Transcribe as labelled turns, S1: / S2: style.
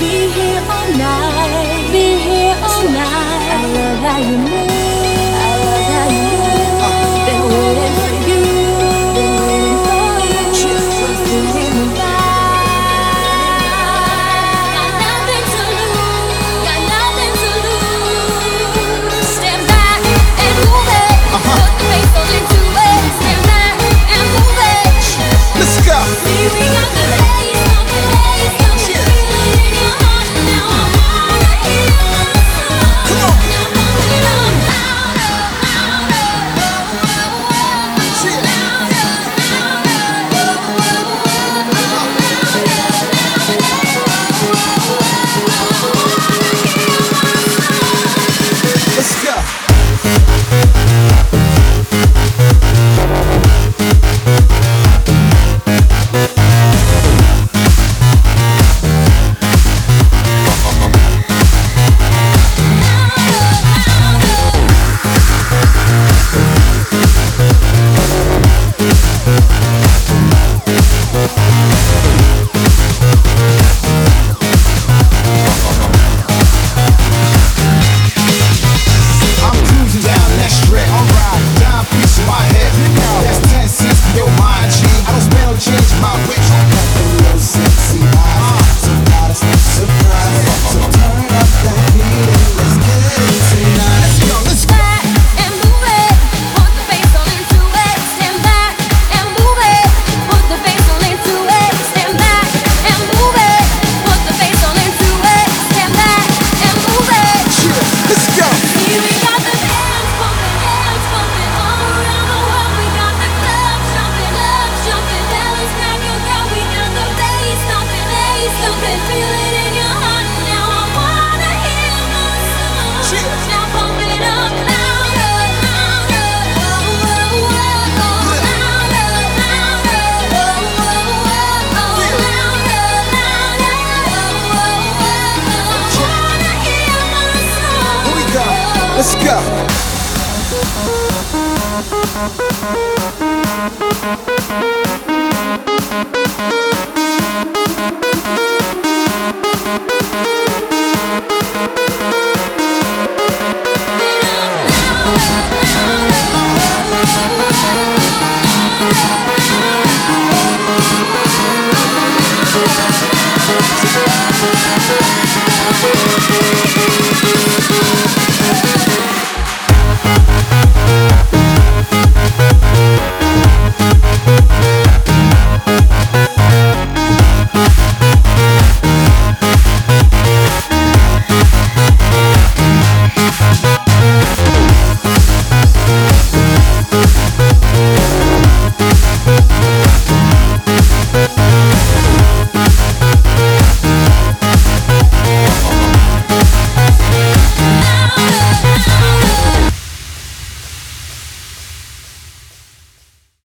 S1: be here all night. Be here all night. I love how you move. Let's
S2: go.
S1: We'll be right back.